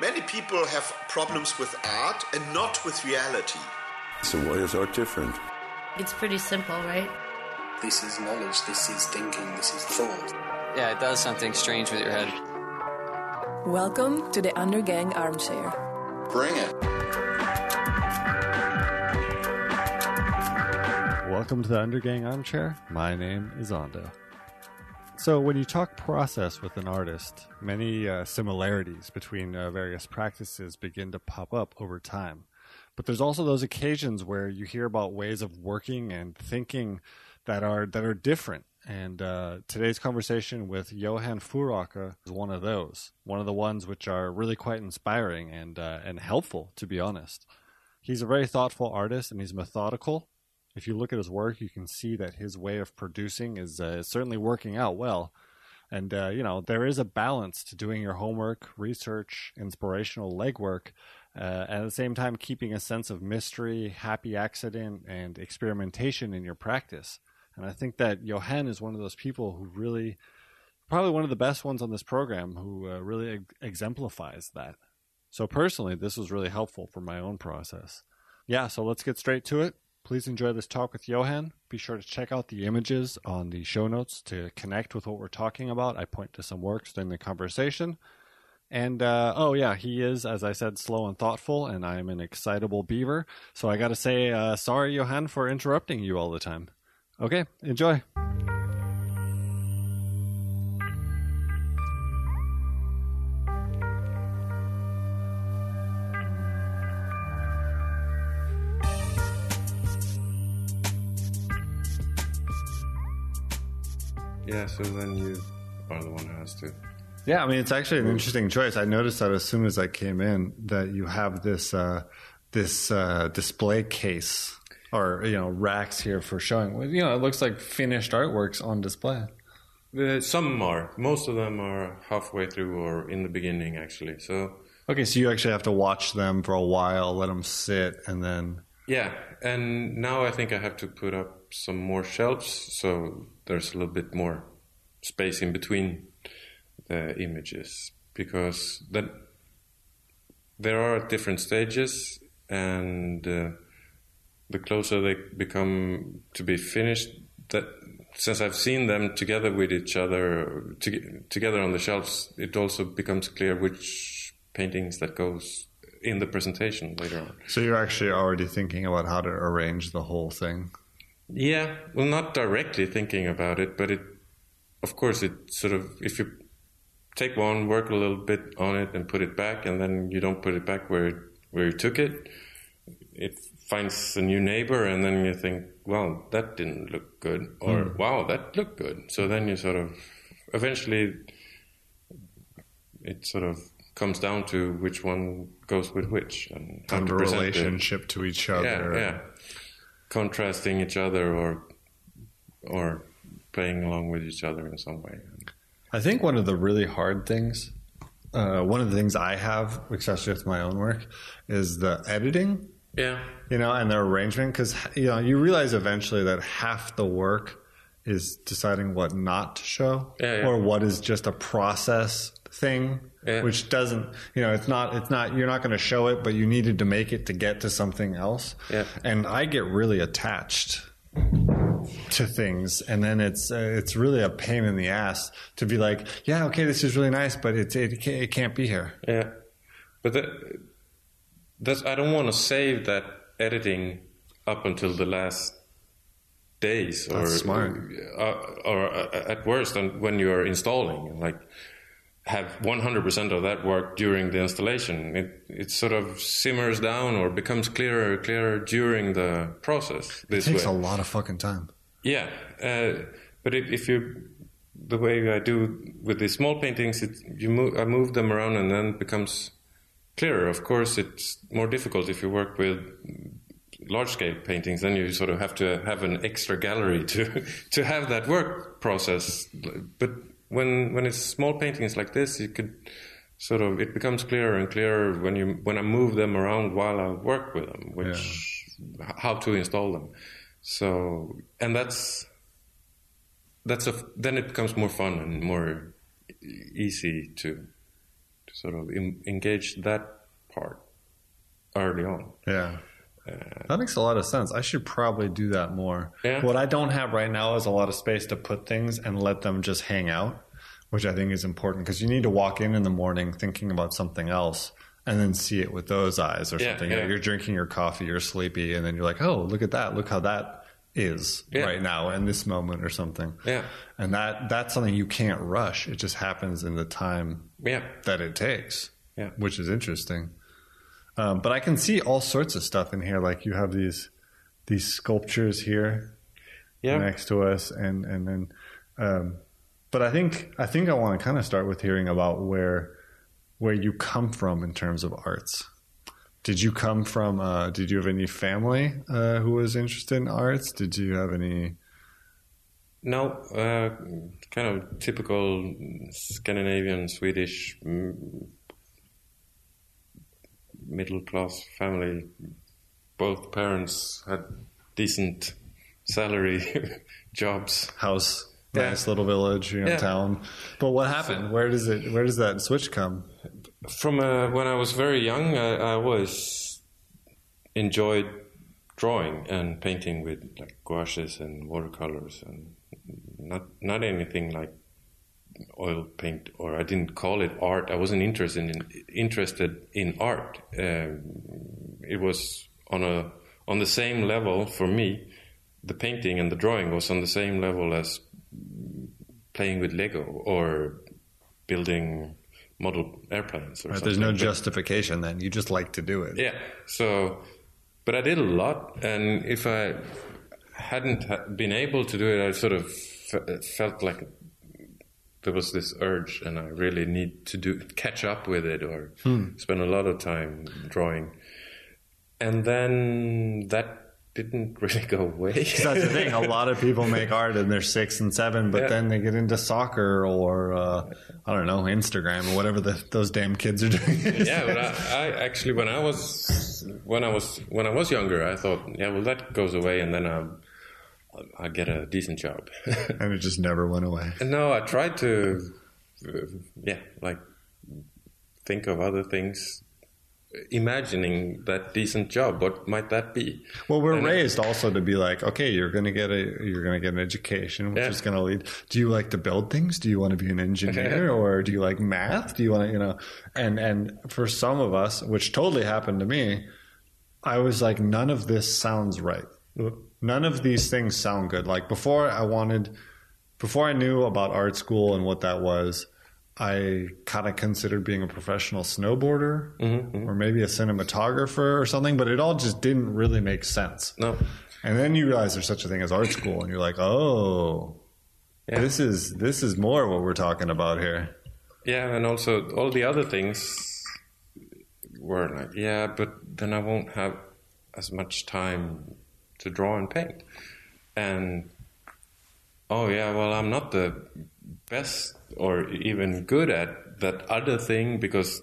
Many people have problems with art and not with reality. So why is art different? It's pretty simple, right? This is knowledge, this is thinking, this is thought. Yeah, it does something strange with your head. Welcome to the Undergang Armchair. Bring it. Welcome to the Undergang Armchair. My name is Ando. So, when you talk process with an artist, many uh, similarities between uh, various practices begin to pop up over time. But there's also those occasions where you hear about ways of working and thinking that are that are different. And uh, today's conversation with Johan Furåker is one of those. One of the ones which are really quite inspiring and uh, and helpful, to be honest. He's a very thoughtful artist, and he's methodical if you look at his work, you can see that his way of producing is, uh, certainly working out well. And, uh, you know, there is a balance to doing your homework, research, inspirational legwork, uh, at the same time keeping a sense of mystery, happy accident, and experimentation in your practice. And I think that Johan is one of those people who really, probably one of the best ones on this program, who uh, really ex- exemplifies that. So personally, this was really helpful for my own process. Yeah, so let's get straight to it. Please enjoy this talk with Johan. Be sure to check out the images on the show notes to connect with what we're talking about. I point to some works during the conversation. And uh, oh, yeah, he is, as I said, slow and thoughtful, and I am an excitable beaver. So I got to say, uh, sorry, Johan, for interrupting you all the time. Okay, enjoy. Yeah, so then you are the one who has to. Yeah, I mean it's actually an interesting choice. I noticed that as soon as I came in that you have this uh, this uh, display case or you know racks here for showing. You know, it looks like finished artworks on display. Uh, some are. Most of them are halfway through or in the beginning, actually. So okay, so you actually have to watch them for a while, let them sit, and then yeah. And now I think I have to put up some more shelves, so there's a little bit more space in between the images because then there are different stages and uh, the closer they become to be finished that since I've seen them together with each other to, together on the shelves it also becomes clear which paintings that goes in the presentation later on. So you're actually already thinking about how to arrange the whole thing yeah, well, not directly thinking about it, but it, of course, it sort of if you take one, work a little bit on it, and put it back, and then you don't put it back where where you took it, it finds a new neighbor, and then you think, well, that didn't look good, or mm. wow, that looked good. So then you sort of eventually it sort of comes down to which one goes with which and how the relationship it. to each other. Yeah, yeah contrasting each other or or playing along with each other in some way. I think one of the really hard things, uh, one of the things I have, especially with my own work, is the editing. Yeah. You know, and the arrangement, because you know, you realize eventually that half the work is deciding what not to show, yeah, yeah. or what is just a process thing yeah. which doesn't you know it's not it's not you're not going to show it but you needed to make it to get to something else yeah. and i get really attached to things and then it's uh, it's really a pain in the ass to be like yeah okay this is really nice but it's it, can't, it can't be here yeah but that, that's i don't want to save that editing up until the last days or smart. Uh, or uh, at worst and when you're installing like have 100% of that work during the installation. It, it sort of simmers down or becomes clearer and clearer during the process. This it takes way. a lot of fucking time. Yeah. Uh, but if, if, you, the way I do with these small paintings, it, you move, I move them around and then it becomes clearer. Of course, it's more difficult if you work with large scale paintings, then you sort of have to have an extra gallery to, to have that work process. But when when it's small paintings like this, you could sort of it becomes clearer and clearer when you when I move them around while I work with them, which yeah. how to install them. So and that's that's a then it becomes more fun and more easy to to sort of em- engage that part early on. Yeah. That makes a lot of sense. I should probably do that more. Yeah. What I don't have right now is a lot of space to put things and let them just hang out, which I think is important because you need to walk in in the morning thinking about something else and then see it with those eyes or Yeah, something. Yeah. You're drinking your coffee, you're sleepy, and then you're like, oh, look at that. Look how that is right now in this moment or something. Yeah. And that that's something you can't rush. It just happens in the time Yeah, that it takes, Yeah. which is interesting. Um, but I can see all sorts of stuff in here. Like you have these these sculptures here yeah. next to us, and and then. Um, but I think I think I want to kind of start with hearing about where where you come from in terms of arts. Did you come from? Uh, did you have any family uh, who was interested in arts? Did you have any? No, uh, kind of typical Scandinavian, Swedish, middle class family. Both parents had decent salary jobs. house, Yeah. nice little village, you know, Yeah. town. But what happened? Where does it? Where does that switch come? From uh, when I was very young, I, I always enjoyed drawing and painting with like gouaches and watercolors, and not not anything like oil paint. Or I didn't call it art. I wasn't interested in interested in art. Um, it was on a on the same level for me. The painting and the drawing was on the same level as playing with Lego or building model airplanes. Or Right, there's no. But- justification then. You just like to do it. yeah. So, but I did a lot, and if I hadn't been able to do it, I sort of fe- felt like there was this urge, and I really need to do catch up with it or spend a lot of time drawing. And then that didn't really go away. That's the thing. A lot of people make art and they're six and seven, but Yeah. then they get into soccer or uh, I don't know Instagram or whatever the, those damn kids are doing. yeah, but I, I actually when I was when I was when I was younger, I thought, yeah, well, that goes away, and then I I get a decent job. and it just never went away. no, I tried to, yeah, like think of other things, imagining that decent job. What might that be? Well, we're And- raised also to be like, okay, you're gonna get a you're gonna get an education, which Yeah. is gonna lead. Do you like to build things? Do you want to be an engineer, or do you like math? Do you want to, you know? And and for some of us, which totally happened to me, I was like, none of this sounds right. None of these things sound good. Like before, I wanted, before I knew about art school and what that was. I kind of considered being a professional snowboarder mm-hmm, mm-hmm. or maybe a cinematographer or something, but it all just didn't really make sense. No, And then you realize there's such a thing as art school, and you're like, oh, Yeah. this is this is more what we're talking about here. yeah, and also all the other things were like, yeah, but then I won't have as much time to draw and paint. And oh yeah, well I'm not the best or even good at that other thing because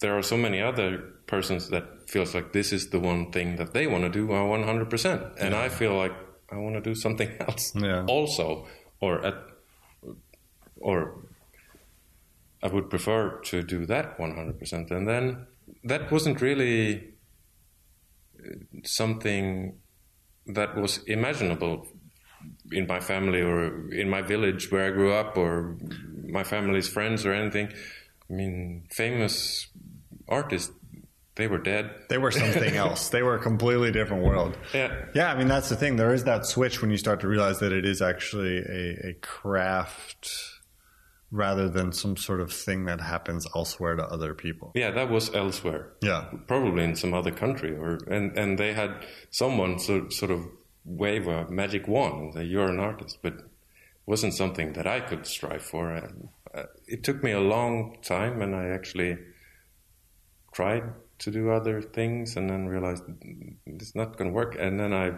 there are so many other persons that feels like this is the one thing that they want to do 100% and I feel like I want to do something else Yeah. also or at or I would prefer to do that 100%. And then that wasn't really uh, something that was imaginable in my family or in my village where I grew up or my family's friends or anything. I mean, famous artists, they were dead. They were something else. They were a completely different world. Yeah. Yeah, I mean that's the thing. There is that switch when you start to realize that it is actually a, a craft rather than some sort of thing that happens elsewhere to other people. Yeah, that was elsewhere. Yeah. probably in some other country, or and and they had someone so, sort of wave a magic wand and say you're an artist, but it wasn't something that I could strive for. And, uh, it took me a long time, and I actually tried to do other things, and then realized it's not going to work. And then I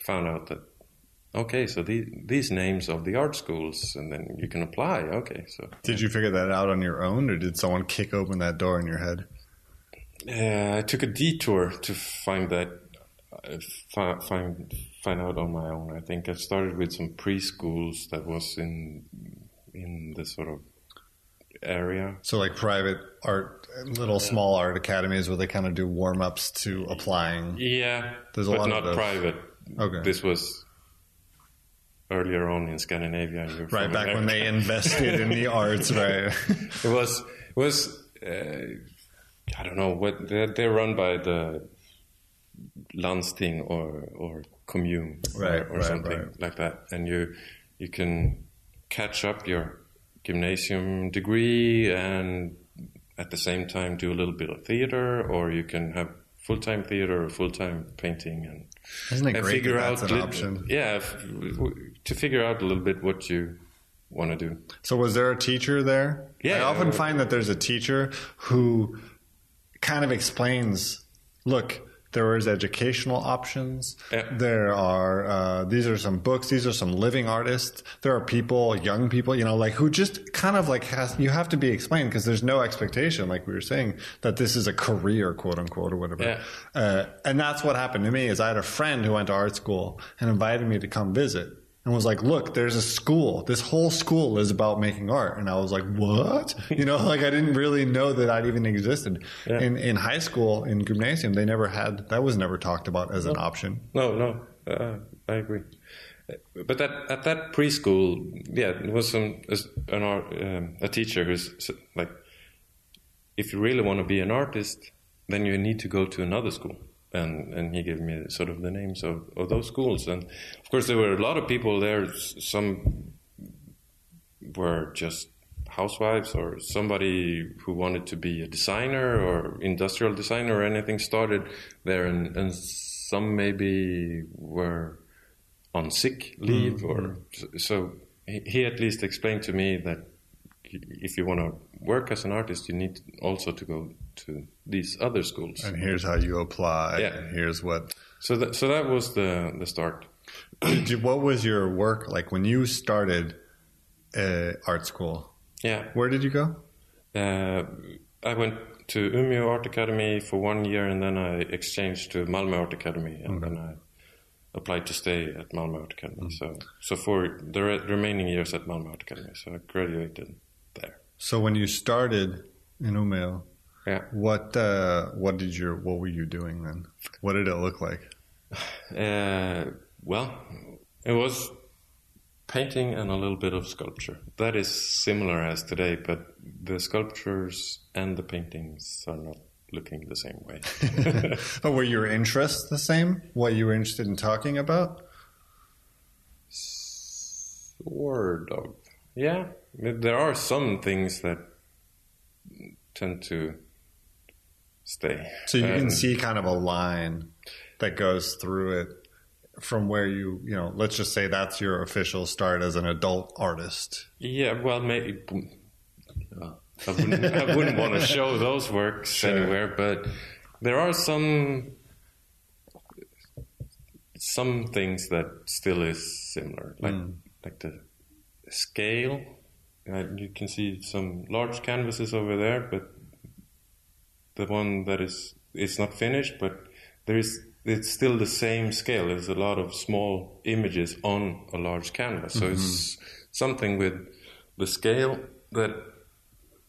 found out that okay, so these these names of the art schools, and then you can apply. Okay, so Did you figure that out on your own, or did someone kick open that door in your head? Uh, I took a detour to find that uh, find find out on my own. I think I started with some preschools that was in in the sort of area. So like private art, little small art academies where they kind of do warm ups to applying. Yeah, There's a but lot of not those. private. Okay. This was earlier on in Scandinavia. and Right back when they invested in the arts, right? it was it was uh, I don't know what they're, they're run by the landsting or or commune Right, or, or right, something right. like that, and you you can catch up your gymnasium degree and at the same time do a little bit of theater, or you can have full time theater or full time painting and Isn't it and great figure out an option? Yeah, to figure out a little bit what you want to do. So was there a teacher there? Yeah. I often find that there's a teacher who kind of explains, look, there is educational options. Yeah. There are uh, these are some books. These are some living artists. There are people, young people, you know, like who just kind of like has. You have to be explained because there's no expectation, like we were saying, that this is a career, quote unquote, or whatever. Yeah. Uh, and that's what happened to me. Is I had a friend who went to art school and invited me to come visit and was like, "Look, there's a school. This whole school is about making art." And I was like, "What?" You know, like I didn't really know that that even existed. Yeah. In in high school, in gymnasium, they never had that was never talked about as an option. No, no, uh, I agree. But that, at that preschool, yeah, there was some an art, um, a teacher who's like, if you really want to be an artist, then you need to go to another school. And and he gave me sort of the names of, of those schools. And of course, there were a lot of people there. Some were just housewives or somebody who wanted to be a designer or industrial designer or anything started there and, and some maybe were on sick leave mm-hmm. or so he, he at least explained to me that if you want to work as an artist you need also to go to these other schools And here's how you apply. Yeah. And here's what. so that so that was the the start you, what was your work like when you started uh, art school? yeah Where did you go? Uh, I went to Umeå Art Academy for one year, and then I exchanged to Malmö Art Academy, and then I applied to stay at Malmö Art Academy. So, so for the re- remaining years at Malmö Art Academy, so I graduated there. So when you started in Umeå, Yeah. what uh, what did your what were you doing then? What did it look like? Uh, well, it was painting and a little bit of sculpture. That is similar as today, but the sculptures and the paintings are not looking the same way. But were your interests the same? What you were interested in talking about? Sort of. Yeah. There are some things that tend to stay. So you can see kind of a line that goes through it from where you, you know, let's just say that's your official start as an adult artist. Yeah, well, maybe. I wouldn't, I wouldn't want to show those works Sure. anywhere, but there are some some things that still is similar, like like the scale. Uh, you can see some large canvases over there, but the one that is is not finished, but there is it's still the same scale. There's a lot of small images on a large canvas, so it's something with the scale that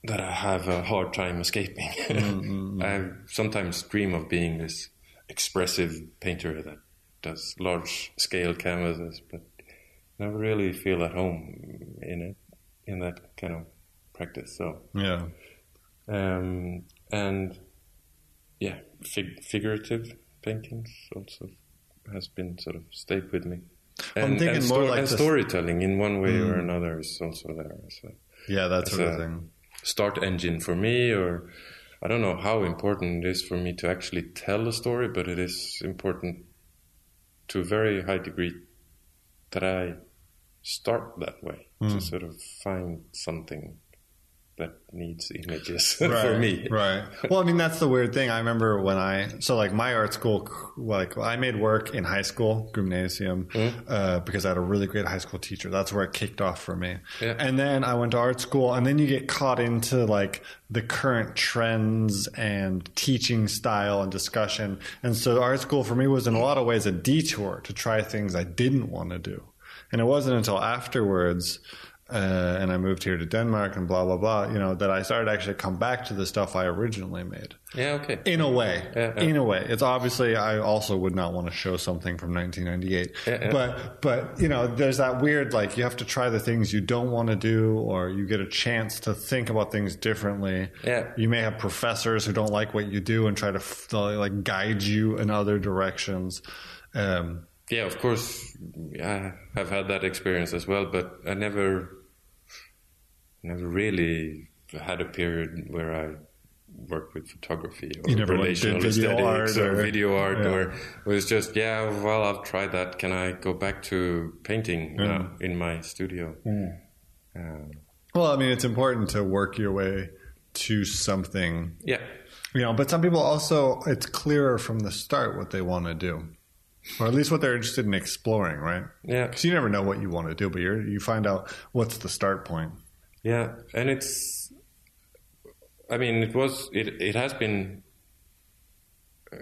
that I have a hard time escaping. I sometimes dream of being this expressive painter that does large scale canvases, but never really feel at home in it in that kind of practice. So Yeah. um, and yeah, fig- figurative paintings also has been sort of stayed with me. I'm thinking and, more like and storytelling in one way or mm. another is also there. So Yeah, that sort of thing. start engine for me, or I don't know how important it is for me to actually tell a story, but it is important to a very high degree that I start that way to mm. sort of find something that needs images for me. Right. Well, I mean, that's the weird thing. I remember when I, so like my art school, like I made work in high school, gymnasium, uh, because I had a really great high school teacher. That's where it kicked off for me. Yeah. And then I went to art school and then you get caught into like the current trends and teaching style and discussion. And so art school for me was in a lot of ways a detour to try things I didn't want to do. And it wasn't until afterwards uh, and I moved here to Denmark and blah blah blah. You know that I started actually come back to the stuff I originally made. Yeah, okay. In a way, Yeah, yeah. in a way, it's obviously I also would not want to show something from 1998. Yeah. But but you know, there's that weird like you have to try the things you don't want to do, or you get a chance to think about things differently. Yeah. You may have professors who don't like what you do and try to f- like guide you in other directions. Um, Yeah, of course, I have had that experience as well, but I never, never really had a period where I worked with photography or like, relational video aesthetics art or, or- video art, yeah. or it was just yeah. Well, I've tried that. Can I go back to painting now in my studio? Um, well, I mean, it's important to work your way to something yeah, You know, but some people also, it's clearer from the start what they want to do, or at least what they're interested in exploring, right? yeah, Because you never know what you want to do, but you you find out what's the start point. Yeah, and it's. I mean, it was. It it has been uh,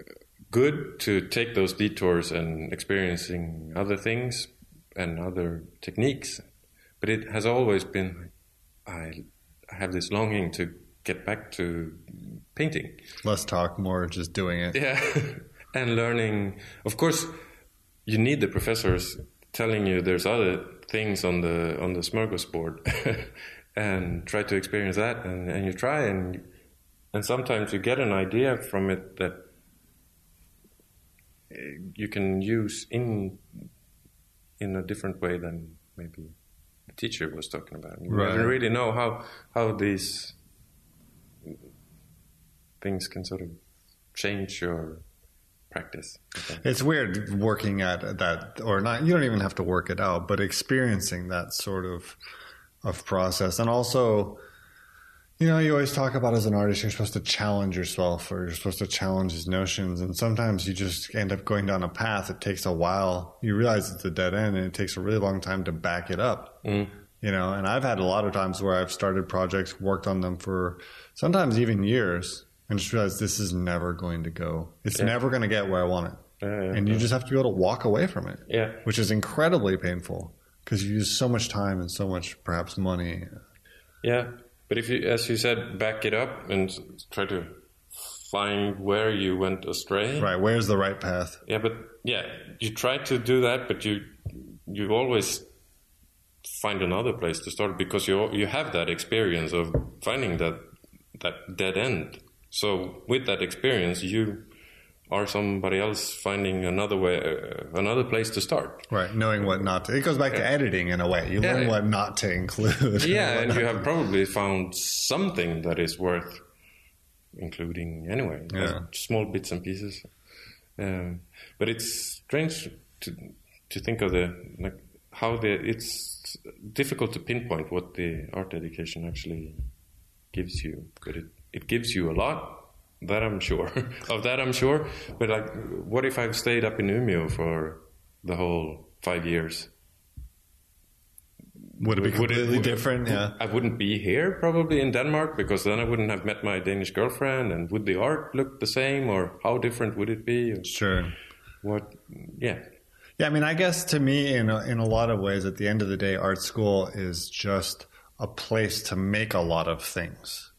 good to take those detours and experiencing other things and other techniques, but it has always been. I I have this longing to get back to painting. Less talk, more just doing it. Yeah, and learning. Of course, you need the professors telling you there's other things on the on the smorgasbord, and try to experience that. And, and you try, and and sometimes you get an idea from it that uh, you can use in in a different way than maybe the teacher was talking about. You Right. never really know how how these things can sort of change your practice. It's weird working at that, or not. You don't even have to work it out, but experiencing that sort of of process, and also, you know, you always talk about as an artist, you're supposed to challenge yourself, or you're supposed to challenge these notions, and sometimes you just end up going down a path. It takes a while. You realize it's a dead end, and it takes a really long time to back it up. Mm. You know, and I've had a lot of times where I've started projects, worked on them for sometimes even years, and just realized this is never going to go. It's never going to get where I want it Yeah, yeah, and you just have to be able to walk away from it. Yeah. Which is incredibly painful because you use so much time and so much perhaps money. Yeah, but if you, as you said, back it up and try to find where you went astray. Right. Where's the right path? Yeah, but yeah, you try to do that, but you you always find another place to start because you you have that experience of finding that that dead end. So with that experience, you are somebody else finding another way, uh, another place to start. Right. Knowing what not to. It goes back to editing in a way. You Yeah, learn what not to include. Yeah, and not you have probably found something that is worth including anyway. Yeah. Small bits and pieces. Um, but it's strange to to think of the like how the it's difficult to pinpoint what the art education actually gives you. But it it gives you a lot. That I'm sure of. That I'm sure. But like, what if I've stayed up in Umeå for the whole five years? Would it be Would it- completely would different? Yeah. I wouldn't be here probably in Denmark because then I wouldn't have met my Danish girlfriend. And would the art look the same, or how different would it be? Or Sure. what? Yeah, Yeah, I mean, I guess to me, in a, in a lot of ways, at the end of the day, art school is just a place to make a lot of things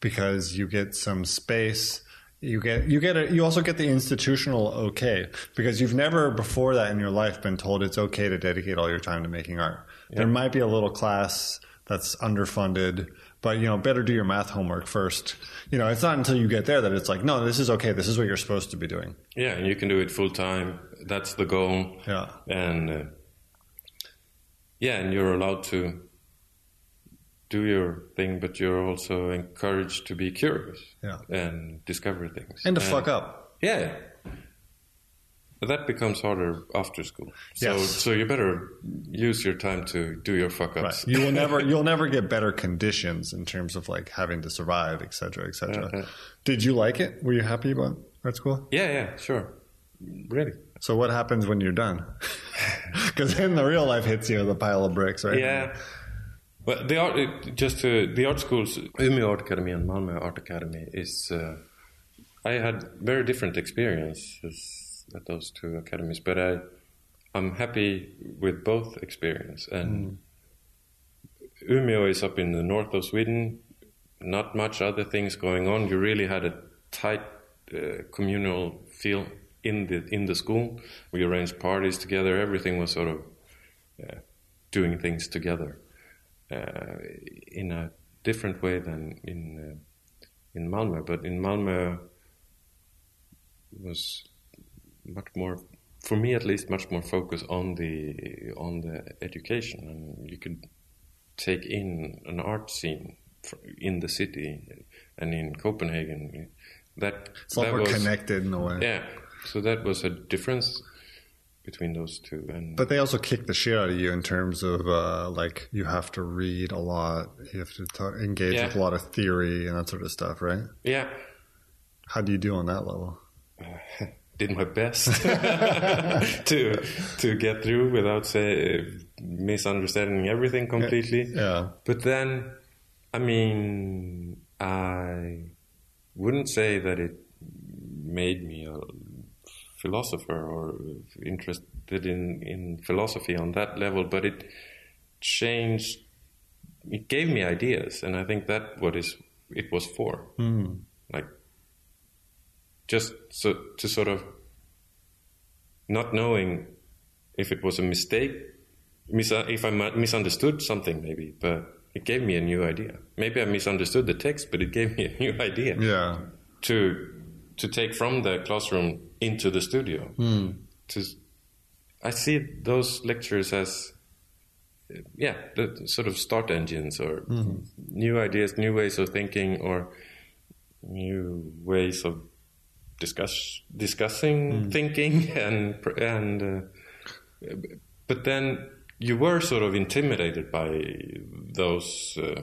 because you get some space. You get you get a, you also get the institutional okay because you've never before that in your life been told it's okay to dedicate all your time to making art. There might be a little class that's underfunded, but you know, better do your math homework first. You know, it's not until you get there that it's like, no, this is okay. This is what you're supposed to be doing. yeah, and you can do it full time. That's the goal. Yeah. and uh, yeah, and you're allowed to do your thing, but you're also encouraged to be curious. Yeah. and discover things And to fuck up. Yeah. But that becomes harder after school. So Yes. so you better use your time to do your fuck Right. ups. You will never you'll never get better conditions in terms of like having to survive, etc., cetera, et cetera. Yeah, yeah. Did you like it? Were you happy about art school? Yeah, yeah, sure. Really. So what happens when you're done? Because then the real life hits you with a pile of bricks, right? Yeah. But the art, just to, the art schools, Umeå Art Academy and Malmö Art Academy is, uh, I had very different experiences at those two academies, but I, I'm happy with both experience and Umeå is up in the north of Sweden. Not much other things going on. You really had a tight uh, communal feel in the in the school. We arranged parties together. Everything was sort of uh, doing things together uh, in a different way than in uh, in Malmö. But in Malmö was much more, for me at least, much more focus on the on the education, and you could take in an art scene in the city and in Copenhagen. That It's that was- connected in a way. Yeah, so that was a difference between those two, and But they also kick the shit out of you in terms of uh, like you have to read a lot, you have to talk, engage Yeah. with a lot of theory and that sort of stuff, right? yeah, How do you do on that level? did my best to to get through without say misunderstanding everything completely. Yeah. But then, I mean, I wouldn't say that it made me a philosopher or interested in, in philosophy on that level, but it changed, it gave me ideas, and I think that what is it was for. Hmm. Like, just so to sort of not knowing if it was a mistake, mis- if I misunderstood something, maybe, but it gave me a new idea. Maybe I misunderstood the text, but it gave me a new idea Yeah. to to take from the classroom into the studio. To, I see those lectures as, yeah, the sort of start engines or new ideas, new ways of thinking, or new ways of discuss discussing thinking and and. Uh, but then you were sort of intimidated by those uh,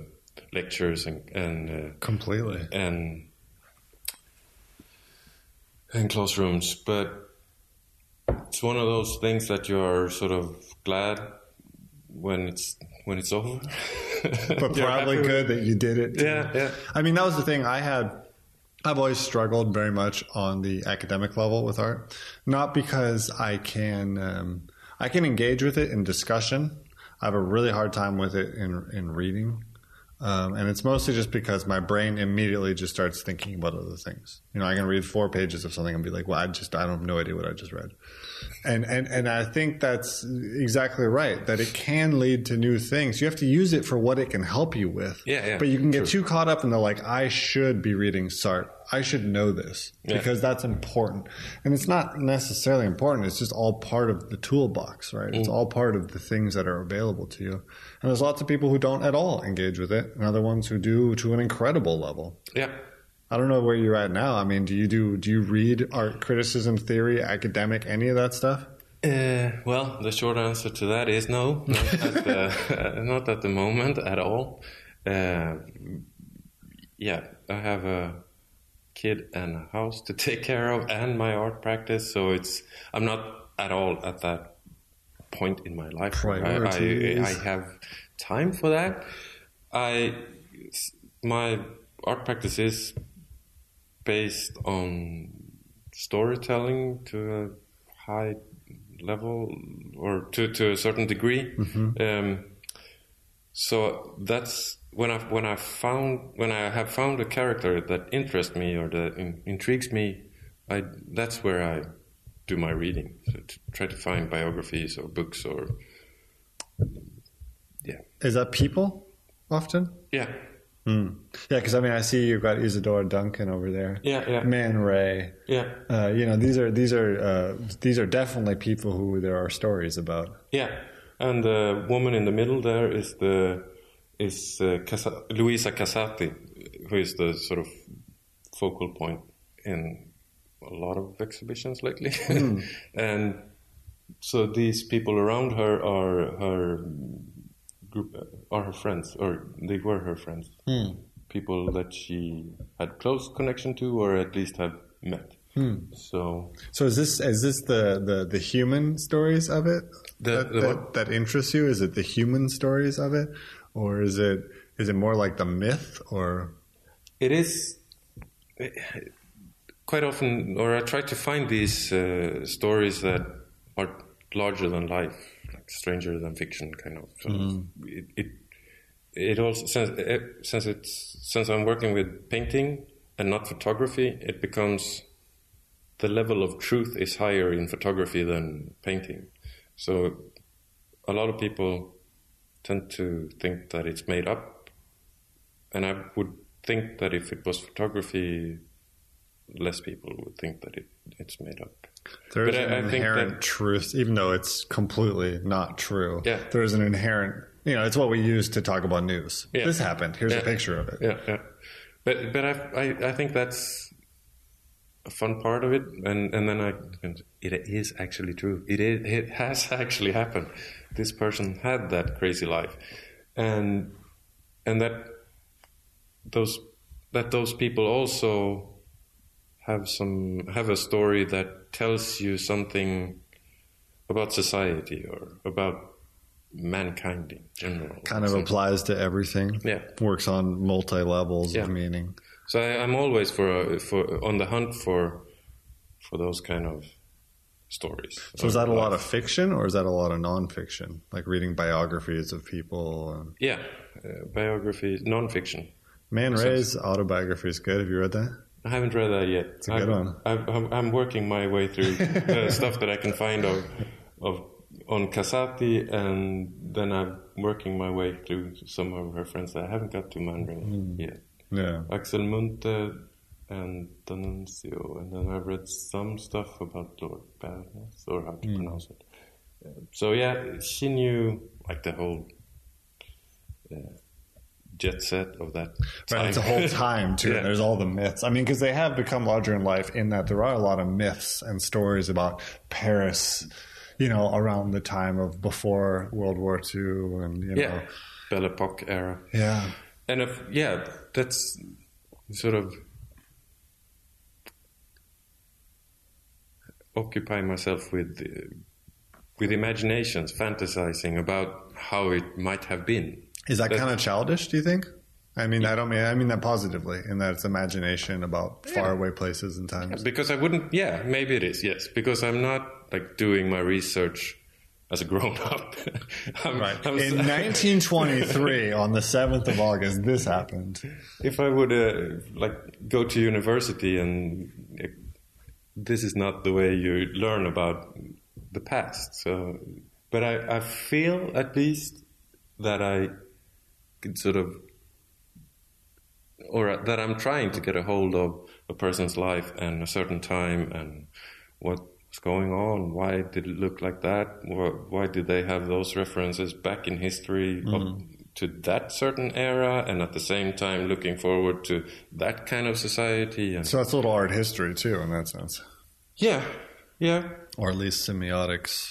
lectures and and uh, Completely. and and classrooms, but it's one of those things that you are sort of glad when it's when it's over. But probably good that you did it. Yeah, yeah. I mean, that was the thing I had. I've always struggled very much on the academic level with art, not because I can um, I can engage with it in discussion. I have a really hard time with it in in reading, um, and it's mostly just because my brain immediately just starts thinking about other things. You know, I can read four pages of something and be like, "Well, I just I don't have no idea what I just read," and and and I think that's exactly right. That it can lead to new things. You have to use it for what it can help you with. Yeah, yeah, But you can get true. too caught up in the like, I should be reading Sartre. I should know this Yeah. because that's important. And it's not necessarily important. It's just all part of the toolbox, right? Mm. It's all part of the things that are available to you. And there's lots of people who don't at all engage with it, and other ones who do to an incredible level. Yeah. I don't know where you're at now. I mean, do you do do you read art criticism, theory, academic, any of that stuff? Uh, well, the short answer to that is no, not at the, not at the moment at all. Uh, yeah, I have a kid and a house to take care of, and my art practice. So it's I'm not at all at that point in my life. I, I. I have time for that. I my art practice is based on storytelling to a high level or to, to a certain degree. Um, so that's when I when I found when I have found a character that interests me or that in, intrigues me. I that's where I do my reading. So to try to find biographies or books or yeah Is that people often? yeah Yeah, because I mean, I see you've got Isadora Duncan over there. Yeah, yeah. Man Ray. yeah Uh, you know, these are these are uh, these are definitely people who there are stories about. Yeah, and the woman in the middle there is the is uh, Casa- Luisa Casati, who is the sort of focal point in a lot of exhibitions lately, hmm. and so these people around her are her group uh, are her friends, or they were her friends, hmm. people that she had close connection to, or at least have met. Hmm. So So is this is this the the, the human stories of it The- that, the that, that interests you? Is it the human stories of it, or is it is it more like the myth? Or It is eh, quite often, or I try to find these uh, stories that are larger than life, like stranger than fiction, kind of. So it, it it also since it, since it's since I'm working with painting and not photography, it becomes the level of truth is higher in photography than painting. So a lot of people tend to think that it's made up, and I would think that if it was photography, less people would think that it, it's made up. There's But an I- I think inherent that- truth, even though it's completely not true. Yeah. There's an inherent, you know, it's what we use to talk about news. Yeah. This happened. Here's Yeah. a picture of it. Yeah, yeah. But but I I, I think that's a fun part of it, and and then I it is actually true. It is it has actually happened. This person had that crazy life, and and that those that those people also have some have a story that tells you something about society or about mankind in general. Kind of applies to everything. Yeah. Works on multi levels Yeah. of meaning. So I, I'm always for a, for on the hunt for for those kind of stories. So is that a lot of fiction or is that a lot of nonfiction? Like reading biographies of people. And... yeah uh, biography, nonfiction. Man Ray's autobiography is good. Have you read that? I haven't read that yet. a good I'm, one. I'm, I'm, working my way through the stuff that I can find of of on Casati, and then I'm working my way through some of her friends that I haven't got to Man Ray Hmm. yet. Yeah. Axel Munthe and D'Annunzio, and then I've read some stuff about Lord Badness, or how to pronounce it. So yeah, she knew like the whole uh, jet set of that. Right, it's a whole time too. Yeah. There's all the myths. I mean, because they have become larger in life in that there are a lot of myths and stories about Paris, you know, around the time of before World War II, and you know, yeah, Belle Epoque era. yeah. And if yeah, that's sort of occupy myself with uh, with imaginations, fantasizing about how it might have been. Is that That's- kind of childish? Do you think? I mean, I don't mean I mean that positively, in that it's imagination about faraway places and times. Because I wouldn't, yeah, maybe it is, yes. Because I'm not like doing my research as a grown up. I'm, Right. I'm- In 1923, on the 7th of August, this happened. if I would uh, like go to university and uh, this is not the way you learn about the past. So, but I, I feel at least that I could sort of, or that I'm trying to get a hold of a person's life and a certain time and what's going on. Why did it look like that? Why, why did they have those references back in history of, mm-hmm. to that certain era? And at the same time, looking forward to that kind of society. And So that's a little art history, too, in that sense. yeah, yeah, or at least semiotics.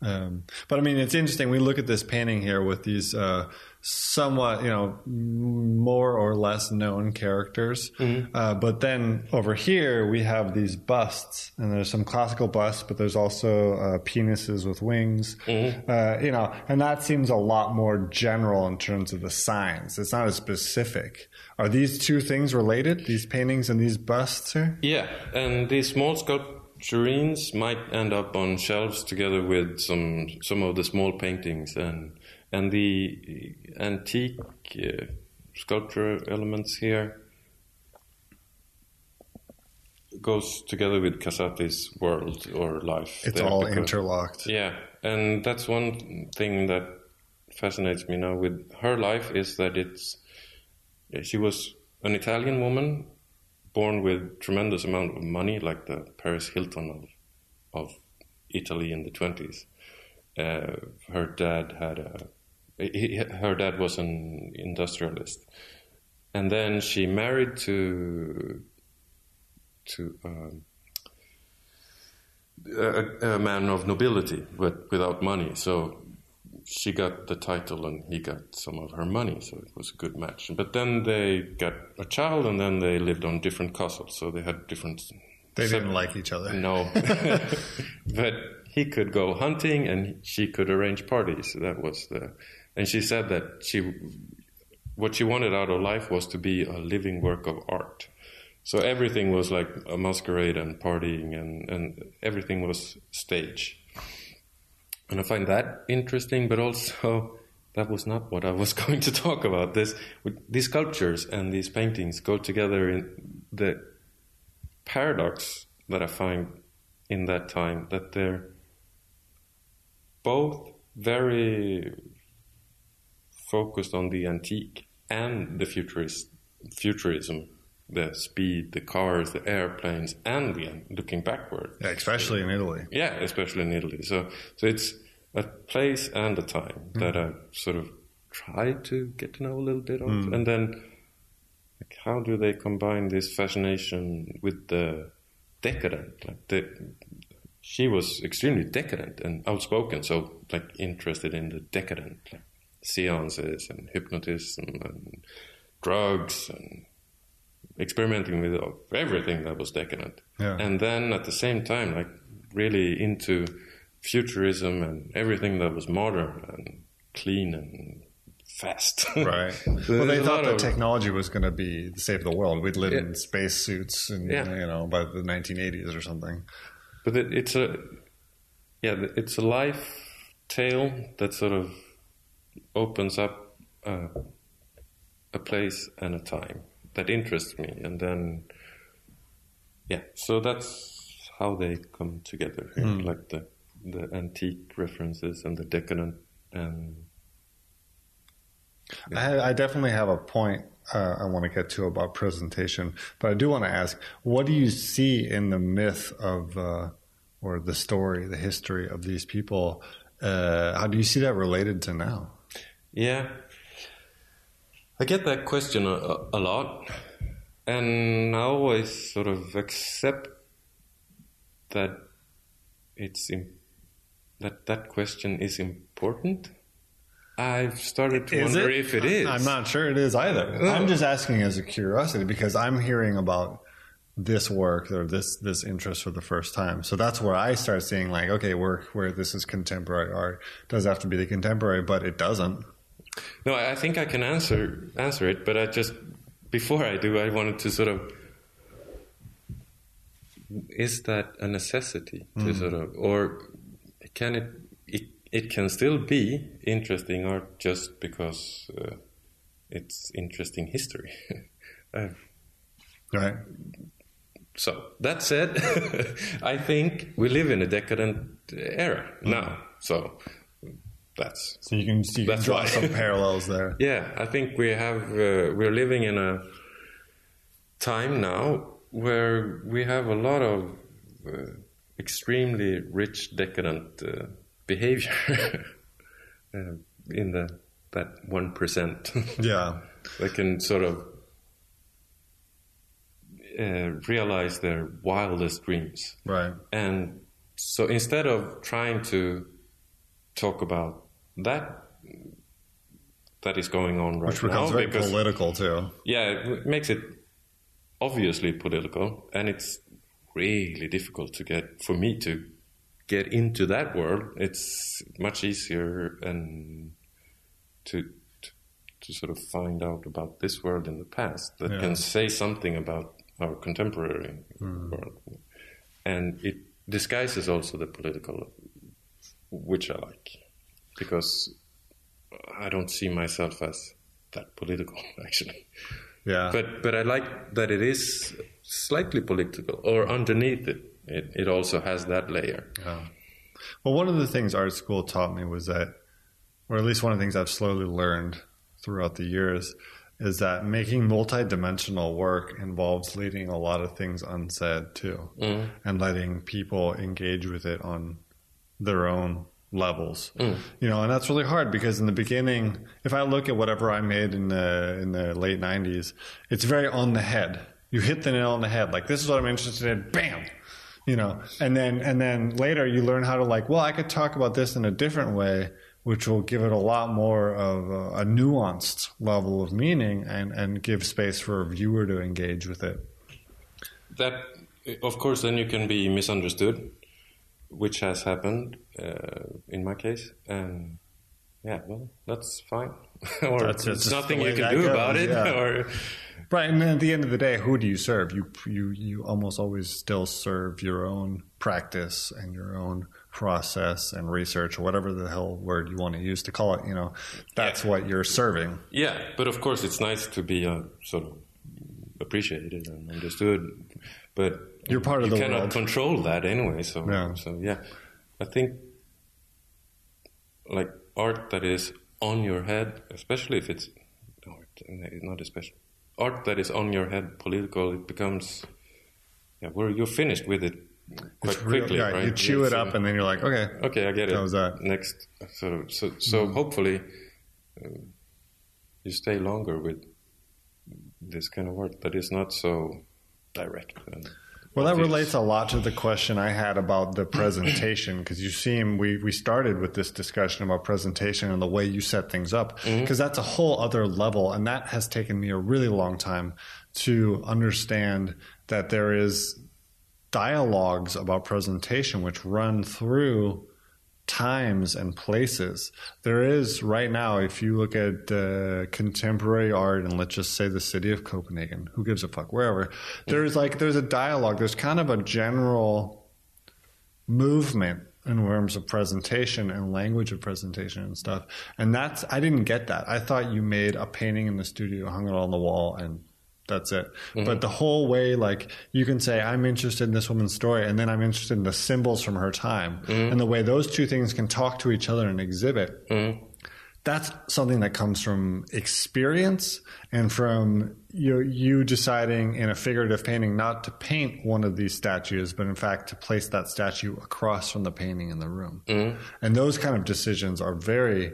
Um, but I mean, it's interesting. We look at this painting here with these uh, somewhat, you know, more or less known characters. Uh, but then over here, we have these busts, and there's some classical busts, but there's also uh, penises with wings. Uh, you know, and that seems a lot more general in terms of the signs. It's not as specific. Are these two things related? These paintings and these busts here? Yeah, and these small sculpturines might end up on shelves together with some some of the small paintings and and the antique uh, sculpture elements here goes together with Casati's world or life. It's all because- interlocked. yeah, and that's one thing that fascinates me now with her life is that it's she was an Italian woman born with tremendous amount of money, like the Paris Hilton of of Italy in the twenties. Uh, her dad had a he, her dad was an industrialist, and then she married to to um, a, a man of nobility, but without money. So she got the title and he got some of her money, so it was a good match. But then they got a child, and then they lived on different castles, so they had different. They didn't like each other. No, but he could go hunting, and she could arrange parties. So that was the, and she said that she, what she wanted out of life was to be a living work of art. So everything was like a masquerade and partying, and and everything was stage. And I find that interesting, but also that was not what I was going to talk about. This these sculptures and these paintings go together in the paradox that I find in that time that they're both very focused on the antique and the futurist futurism, the speed, the cars, the airplanes, and the looking backward. Yeah, especially in Italy. Yeah, especially in Italy. So, so it's a place and a time mm. that I sort of try to get to know a little bit of, mm. and then like, how do they combine this fascination with the decadent? Like the, she was extremely decadent and outspoken, so like interested in the decadent, like seances and hypnotism and drugs and experimenting with everything that was decadent. Yeah. And then at the same time, like really into futurism and everything that was modern and clean and fast. Right. Well, they thought that of- technology was going to be the save the world. We'd live Yeah. in spacesuits, and Yeah. you know, by the 1980s or something. But it, it's a yeah, it's a life tale that sort of opens up uh, a place and a time that interests me, and then yeah, so that's how they come together here, like the the antique references and the decadent and I, I definitely have a point uh, I want to get to about presentation, but I do want to ask: What do you see in the myth of, uh, or the story, the history of these people? Uh, how do you see that related to now? Yeah. I get that question a, a lot, and I always sort of accept that it's im- that that question is important. I've started to wonder if it is. I'm not sure it is either. No. I'm just asking as a curiosity because I'm hearing about this work or this this interest for the first time. So that's where I start seeing like, okay, work where this is contemporary art does have to be the contemporary, but it doesn't. No, I think I can answer answer it, but I just before I do, I wanted to sort of is that a necessity to sort of or can it it it can still be interesting art just because uh, it's interesting history. uh, Right. so that said, I think we live in a decadent era now. So that's So you can, you can That's draw why. some parallels there. Yeah, I think we have uh, we're living in a time now where we have a lot of uh, extremely rich decadent uh, behavior uh, in the that one percent. Yeah. they can sort of uh, realize their wildest dreams. Right. And so instead of trying to talk about that that is going on right Which becomes now, very because political too. yeah, it makes it obviously political, and it's really difficult to get for me to get into that world. It's much easier and to to, to sort of find out about this world in the past that Yeah. can say something about our contemporary hmm. world, and it disguises also the political, which I like, because I don't see myself as that political actually. Yeah. But but I like that it is slightly political, or underneath it, it, it also has that layer. Yeah. Well, one of the things art school taught me was that, or at least one of the things I've slowly learned throughout the years, is that making multi-dimensional work involves leaving a lot of things unsaid too, mm-hmm. and letting people engage with it on their own levels. Mm. You know, and that's really hard because in the beginning, if I look at whatever I made in the in the late '90s, it's very on the head. You hit the nail on the head. Like this is what I'm interested in. Bam you know and then and then later you learn how to like well i could talk about this in a different way which will give it a lot more of a, a nuanced level of meaning and and give space for a viewer to engage with it That, of course, then you can be misunderstood, which has happened uh, in my case, and yeah, well, that's fine. or That's- that's there's nothing the you can do goes, about it. yeah. Or right and then at the end of the day who do you serve you you you almost always still serve your own practice and your own process and research or whatever the hell word you want to use to call it, you know, that's what you're serving. Yeah, but of course it's nice to be uh, sort of appreciated and understood. But You're part of you the cannot world. control that anyway. So Yeah. so yeah, I think like art that is on your head, especially if it's art, not especially art that is on your head, political, it becomes yeah, where you're finished with it quite It's real- quickly, yeah, right? You chew it uh, up and then you're like, okay, Okay, I get it. Was that. Next, sort of. So, so Mm. hopefully, uh, you stay longer with this kind of work that is not so direct. And Well, that relates a lot to the question I had about the presentation because you seem we we started with this discussion about presentation and the way you set things up mm-hmm. because that's a whole other level and that has taken me a really long time to understand that there is dialogues about presentation which run through times and places. There is right now, if you look at uh, contemporary art, and let's just say the city of Copenhagen, who gives a fuck, wherever, there's like there's a dialogue. There's kind of a general movement in terms of presentation and language of presentation and stuff. And that's I didn't get that. I thought you made a painting in the studio, hung it on the wall, and that's it. Mm-hmm. But the whole way, like you can say, I'm interested in this woman's story, and then I'm interested in the symbols from her time, mm-hmm. and the way those two things can talk to each other and exhibit. Mm-hmm. That's something that comes from experience and from you, you deciding in a figurative painting not to paint one of these statues, but in fact to place that statue across from the painting in the room. And those kind of decisions are very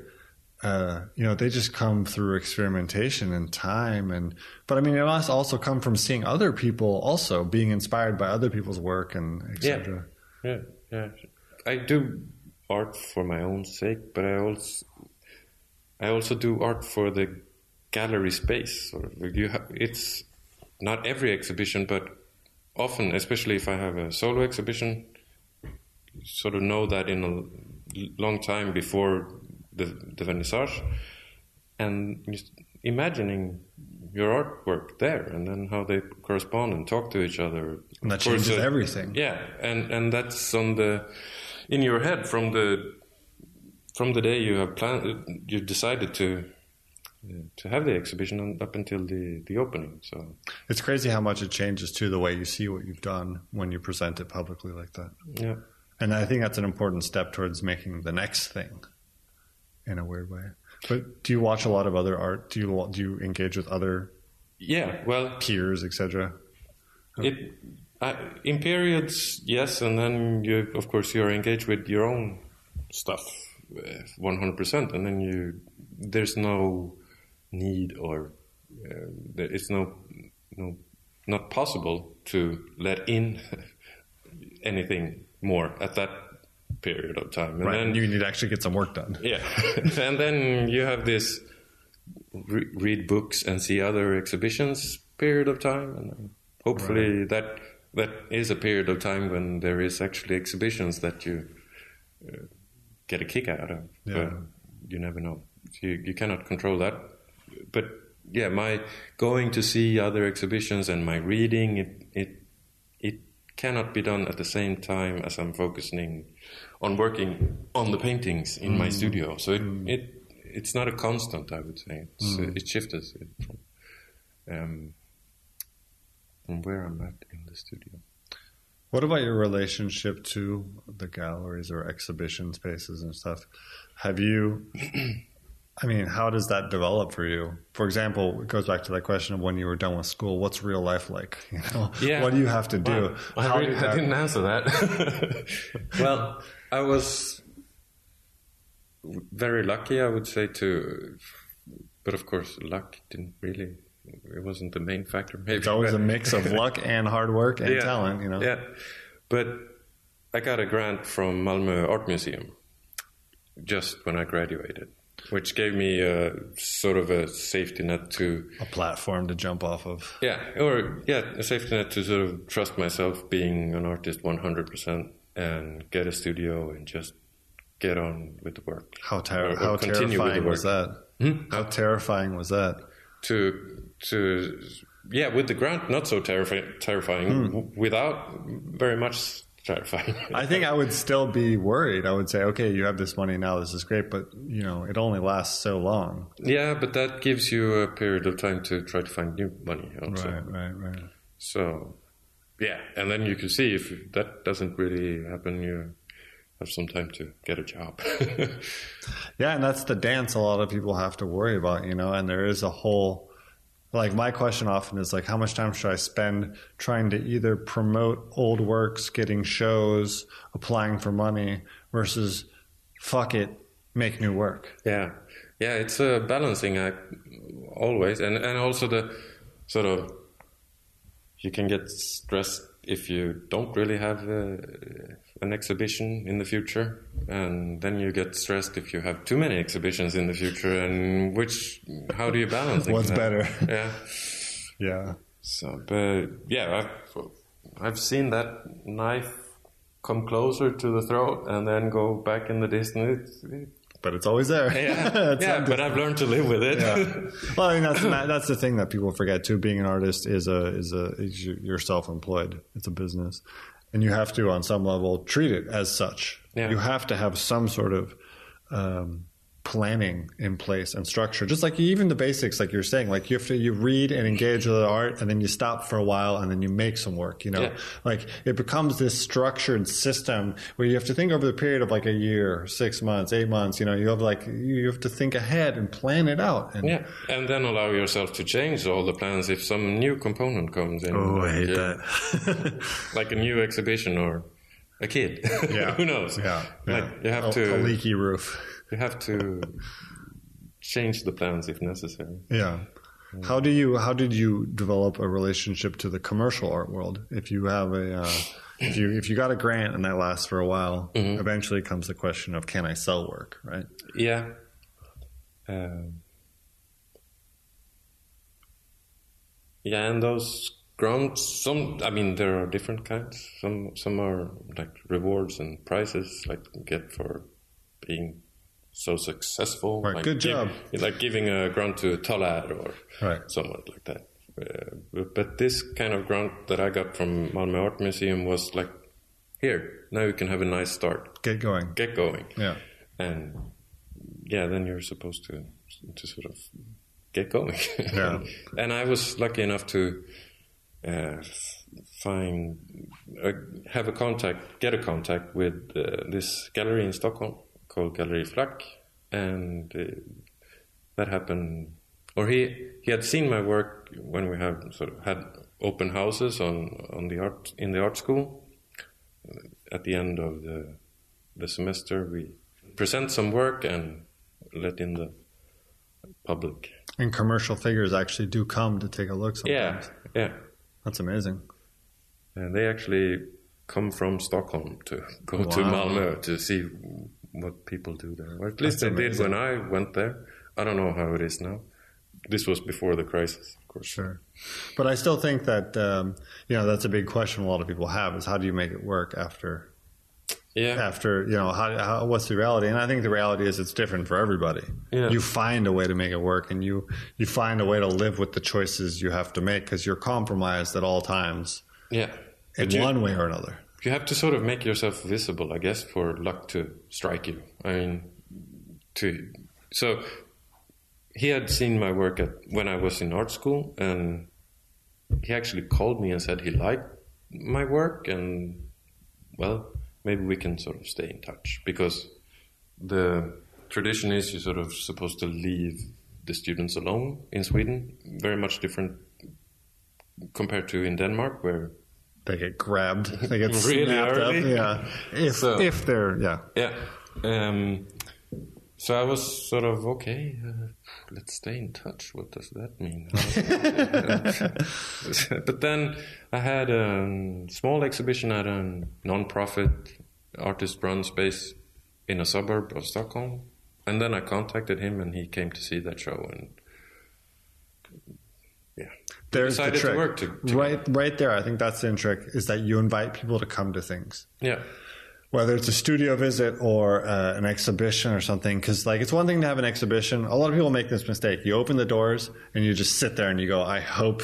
uh, you know, they just come through experimentation and time. And but I mean, it must also come from seeing other people also being inspired by other people's work and etc. yeah, yeah. I do art for my own sake, but I also I also do art for the gallery space. Sort of, you ha- it's not every exhibition, but often, especially if I have a solo exhibition, you sort of know that in a long time before the, the vernissage, and just imagining your artwork there, and then how they correspond and talk to each other. And that Of course, changes uh, everything. Yeah, and and that's on the in your head from the from the day you have planned, you decided to uh, to have the exhibition up until the the opening. So It's crazy how much it changes too the way you see what you've done when you present it publicly like that. yeah, And I think that's an important step towards making the next thing in a weird way. But do you watch a lot of other art? Do you do you engage with other yeah. Well, peers, etc.? it uh, in periods, yes, and then you of course you're engaged with your own stuff, one hundred percent, and then you there's no need or uh, there- it's no no not possible to let in anything more at that period of time, and Right. then you need to actually get some work done. yeah, and then you have this re- read books and see other exhibitions period of time, and hopefully that that is a period of time when there is actually exhibitions that you uh, get a kick out of. Yeah. But you never know. You you cannot control that. But yeah, my going to see other exhibitions and my reading it it it cannot be done at the same time as I'm focusing on working on the paintings in my studio. So it, it it's not a constant, I would say. It's, uh, it shifts it from, um, from where I'm at in the studio. What about your relationship to the galleries or exhibition spaces and stuff? Have you, I mean, how does that develop for you? For example, it goes back to that question of when you were done with school. What's real life like? You know, Yeah. what do you have to do? Wow. I, How really- did I didn't answer that. well, I was very lucky, I would say, to. But of course, luck didn't really. It wasn't the main factor. Maybe It's always but- a mix of luck and hard work and talent. You know, Yeah, but I got a grant from Malmö Art Museum just when I graduated, which gave me a sort of a safety net to a platform to jump off of. yeah, or yeah, a safety net to sort of trust myself being an artist 100% and get a studio and just get on with the work. How, ter- Or- how terrifying was that? How terrifying was that? to to yeah with the grant not so terrifi- terrifying Hmm. Without very much find. I think I would still be worried. I would say, okay, you have this money now. This is great, but you know, it only lasts so long. yeah, but that gives you a period of time to try to find new money. Also. Right, right, right. So, yeah, and then you can see if that doesn't really happen, you have some time to get a job. Yeah, and that's the dance a lot of people have to worry about, you know, and there is a whole like my question often is like how much time should I spend trying to either promote old works, getting shows, applying for money versus fuck it, make new work. yeah, yeah, it's a balancing act always, and and also the sort of you can get stressed if you don't really have uh, an exhibition in the future, and then you get stressed if you have too many exhibitions in the future. And which, how do you balance? What's better? Yeah. Yeah. So, but yeah, I've I've seen that knife come closer to the throat and then go back in the distance. It- But it's always there. Yeah, yeah, but I've learned to live with it. Yeah. Well, I mean that's that's the thing that people forget too. Being an artist is a is a is you- you're self employed. It's a business, and you have to on some level treat it as such. Yeah. You have to have some sort of um, planning in place and structure. Just like even the basics, like you're saying, like you have to you read and engage with the art, and then you stop for a while, and then you make some work. You know, Yeah. like it becomes this structured system where you have to think over the period of like a year, six months, eight months. You know, you have like you have to think ahead and plan it out. And Yeah, and then allow yourself to change all the plans if some new component comes in. Oh, I like, hate uh, that. like a new exhibition or a kid. Yeah. Who knows? Yeah. Like yeah. you have a, to a leaky roof. You have to change the plans if necessary. Yeah. How do you how did you develop a relationship to the commercial art world? If you have a uh, if you if you got a grant and that lasts for a while, Mm-hmm. eventually comes the question of can I sell work, right? Yeah. Um, yeah, and those grants, some, I mean, there are different kinds. Some, some are like rewards and prizes, like you get for being so successful. Right, Like good give- job. like giving a grant to Tollad or Right. somewhat like that. Uh, but- but this kind of grant that I got from Malmö Art Museum was like, here, now you can have a nice start. Get going. Get going Yeah. and yeah, then you're supposed to to sort of get going. Yeah. and I was lucky enough to uh, find uh, have a contact, get a contact with uh, this gallery in Stockholm called Gallery Flach, and uh, that happened. Or he he had seen my work when we have sort of had open houses on on the art in the art school. At the end of the the semester, we present some work and let in the public. And commercial figures actually do come to take a look sometimes. yeah. yeah. That's amazing. And they actually come from Stockholm to go to Malmö to see what people do there. Or at least That's they did when I went there. I don't know how it is now. This was before the crisis, of course. Sure. But I still think that um, you know that's a big question a lot of people have is how do you make it work after Yeah, after you know how, how what's the reality and i think the reality is it's different for everybody Yeah. you find a way to make it work and you you find a way to live with the choices you have to make because you're compromised at all times yeah. in you, one way or another you have to sort of make yourself visible, I guess, for luck to strike you. I mean, to so he had seen my work at when I was in art school, and he actually called me and said he liked my work, and well, maybe we can sort of stay in touch because the tradition is you're sort of supposed to leave the students alone in Sweden. Very much different compared to in Denmark, where they get grabbed they get Really snapped early? up yeah if So- if they're yeah Yeah. Um, so I was sort of okay. Uh, let's stay in touch. What does that mean? but then I had a small exhibition at a non-profit artist-run space in a suburb of Stockholm, and then I contacted him, and he came to see that show, and there's the trick to work to, to right right there i think that's the trick is that you invite people to come to things yeah. whether it's a studio visit or uh, an exhibition or something because like it's one thing to have an exhibition a lot of people make this mistake you open the doors and you just sit there and you go i hope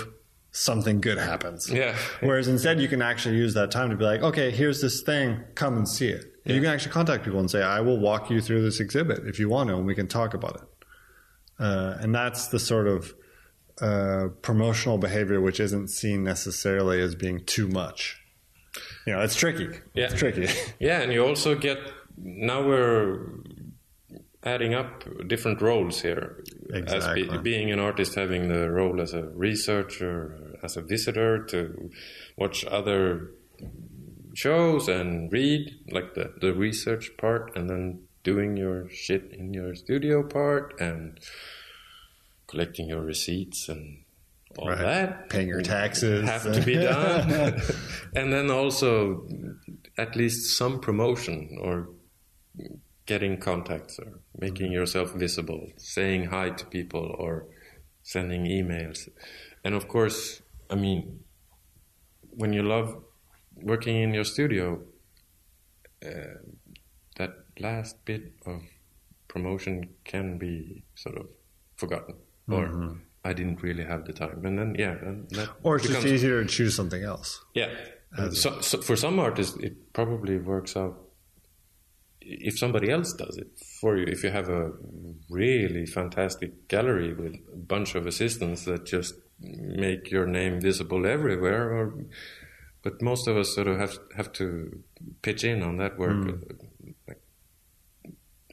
something good happens. Yeah. Whereas instead, you can actually use that time to be like, okay, here's this thing, come and see it. And You can actually contact people and say, I will walk you through this exhibit if you want to, and we can talk about it. Uh, and that's the sort of uh, promotional behavior which isn't seen necessarily as being too much. You know, it's tricky. Yeah. It's tricky. Yeah, and you also get now we're adding up different roles here. As Exactly. be, being an artist, having the role as a researcher, as a visitor to watch other shows and read, like the, the research part, and then doing your shit in your studio part and collecting your receipts and all Right. that. Paying your taxes. Have to be done. and then also at least some promotion or getting contacts or making yourself visible, saying hi to people or sending emails. And of course, I mean, when you love working in your studio, uh, that last bit of promotion can be sort of forgotten. Or mm-hmm. I didn't really have the time, and then yeah, that or it's just easier to choose something else. yeah. So, so for some artists, it probably works out if somebody else does it for you. If you have a really fantastic gallery with a bunch of assistants that just make your name visible everywhere, or but most of us sort of have have to pitch in on that work mm. like,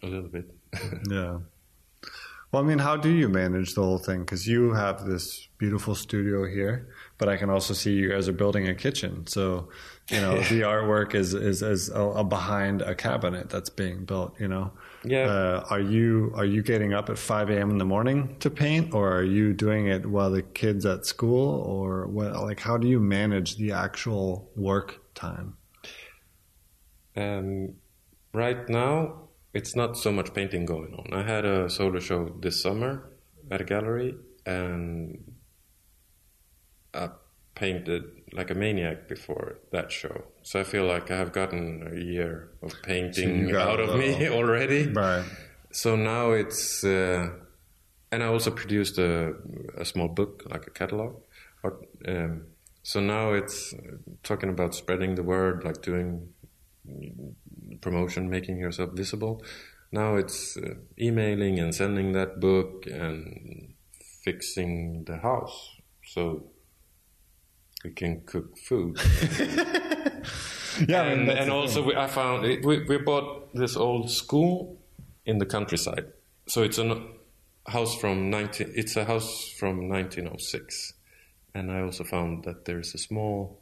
a little bit. Yeah. Well, I mean, how do you manage the whole thing? Because you have this beautiful studio here, but I can also see you guys are building a kitchen. So, you know, the artwork is is, is a, a behind a cabinet that's being built. You know. Yeah. Uh, are you are you getting up at five a.m. in the morning to paint, or are you doing it while the kids at school, or what? Like, how do you manage the actual work time? Um, right now, it's not so much painting going on. I had a solo show this summer at a gallery, and I painted like a maniac before that show. So I feel like I have gotten a year of painting got out of me already. Right. So now it's, uh, and I also produced a, a small book, like a catalog. Or, um, so now it's talking about spreading the word, like doing promotion, making yourself visible. Now it's uh, emailing and sending that book and fixing the house so we can cook food. Yeah, and and also we, I found it, we we bought this old school in the countryside. So it's a house from 19 it's a house from 1906. And I also found that there's a small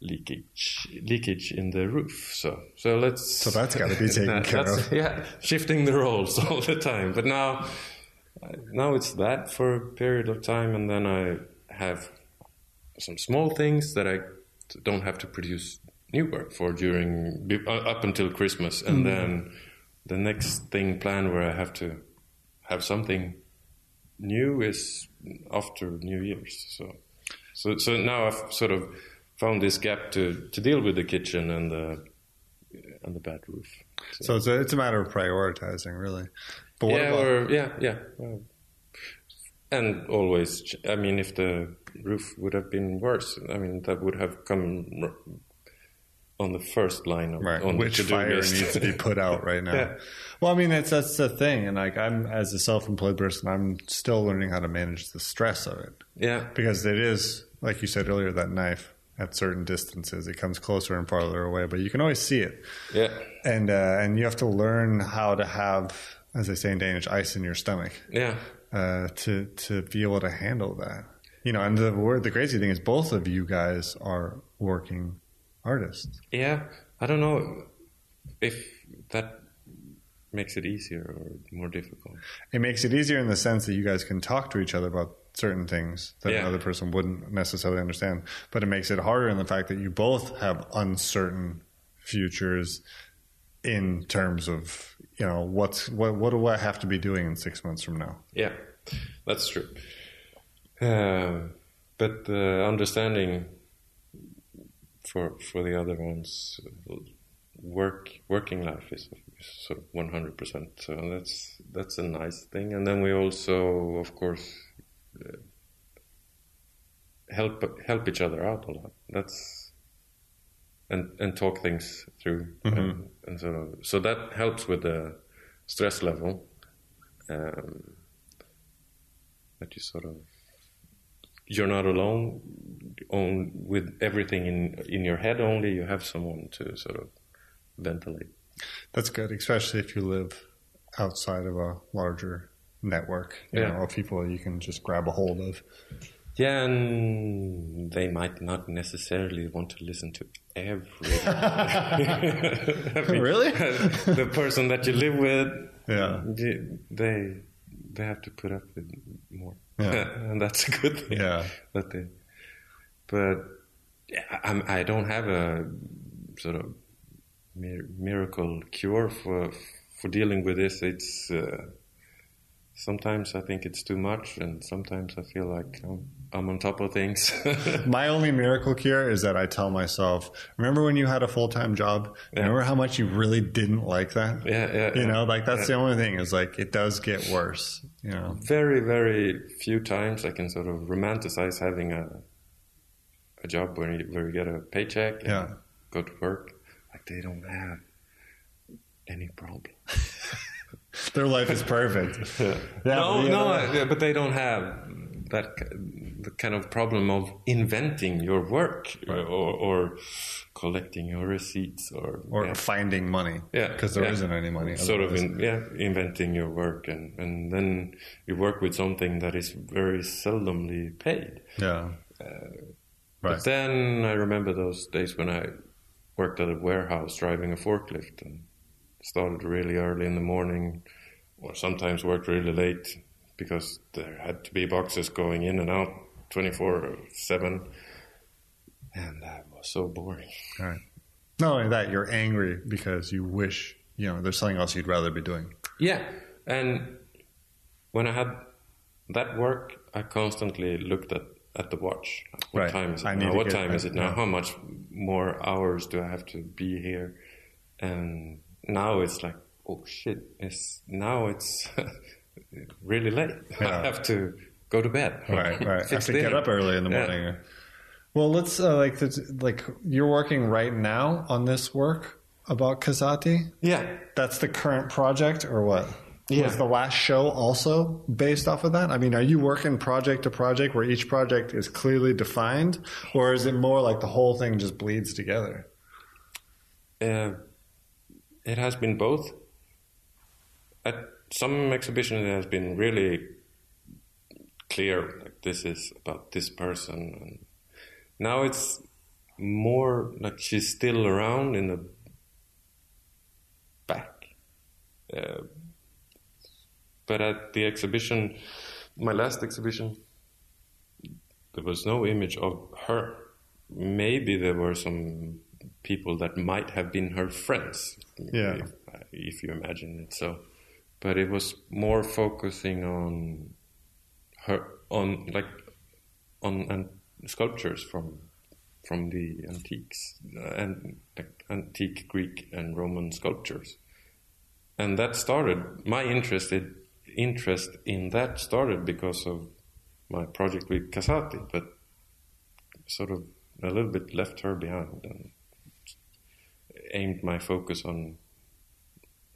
leakage leakage in the roof. So so let's So that's gotta be taken that- care of. Yeah, shifting the roles all the time. But now now it's that for a period of time and then I have some small things that I don't have to produce new work for during uh, up until Christmas, and then the next thing planned where I have to have something new is after New Year's. So, so, so now I've sort of found this gap to to deal with the kitchen and the and the bad roof. So it's a, it's a matter of prioritizing, really. But what yeah, about or yeah, yeah. well, and always, I mean, if the roof would have been worse, I mean, that would have come on the first line of right? on Which fire list. needs to be put out right now? Yeah. Well, I mean, that's that's the thing, and like I'm as a self-employed person, I'm still learning how to manage the stress of it yeah, because it is, like you said earlier, that knife at certain distances it comes closer and farther away, but you can always see it, yeah, and uh, and you have to learn how to have, as they say in Danish, ice in your stomach. yeah, uh, to to be able to handle that. You know, and the word the crazy thing is both of you guys are working artists. yeah. I don't know if that makes it easier or more difficult. It makes it easier in the sense that you guys can talk to each other about certain things that Yeah. another person wouldn't necessarily understand. But it makes it harder in the fact that you both have uncertain futures in terms of you know what's what what do I have to be doing in six months from now? Yeah, that's true. Uh, but the understanding for for the other ones, work working life is, sort of one hundred percent. So that's that's a nice thing. And then we also, of course, help help each other out a lot. That's and and talk things through and, and sort of so that helps with the stress level. Um, that you sort of you're not alone on with everything in in your head only you have someone to sort of ventilate That's good, especially if you live outside of a larger network, you Yeah. know, of people you can just grab a hold of. yeah and they might not necessarily want to listen to every I mean, Really? the person that you live with Yeah. they they have to put up with more Yeah. and that's a good thing Yeah. that they but yeah, I'm, I don't have a sort of mir- miracle cure for for dealing with this. It's uh, sometimes I think it's too much, and sometimes I feel like I'm, I'm on top of things. My only miracle cure is that I tell myself, remember when you had a full time job? Remember how much you really didn't like that? Yeah, yeah, You yeah. know, like that's Yeah. the only thing is like it does get worse, you know. very, very few times I can sort of romanticize having a a job where you, where you get a paycheck and Yeah. go to work. Like they don't have any problem. Their life is perfect. Yeah, no, but, no, uh, uh, yeah, but they don't have that the kind of problem of inventing your work or, or collecting your receipts or or yeah. finding money. Yeah, Because there yeah. not any money. Sort of, in, yeah, inventing your work, and, and then you work with something that is very seldomly paid. Yeah. But right. then I remember those days when I worked at a warehouse driving a forklift and started really early in the morning, or sometimes worked really late because there had to be boxes going in and out 24 7. And that was so boring. Right. Not only that, you're angry because you wish, you know, there's something else you'd rather be doing. Yeah. And when I had that work, I constantly looked at, at the watch. What Right. time is it I now? What time is it now? yeah. How much more hours do I have to be here? And now it's like, oh shit! It's now it's really late. Yeah. I have to go to bed. Right, right. I Fix have to get up early in the Yeah. morning. Well, let's uh, like like you're working right now on this work about Casati. Yeah. That's the current project, or what? Yeah. Was the last show also based off of that? I mean, are you working project to project where each project is clearly defined, or is it more like the whole thing just bleeds together? Uh, it has been both. At some exhibitions, it has been really clear, like this is about this person, and now it's more like she's still around in the back. Uh, but at the exhibition, my last exhibition, there was no image of her. Maybe there were some people that might have been her friends. Yeah. If, if you imagine it so. But it was more focusing on her, on like, on sculptures from from the antiques uh, and like antique Greek and Roman sculptures, and that started my interest. in- interest in that started because of my project with Casati, but sort of a little bit left her behind and aimed my focus on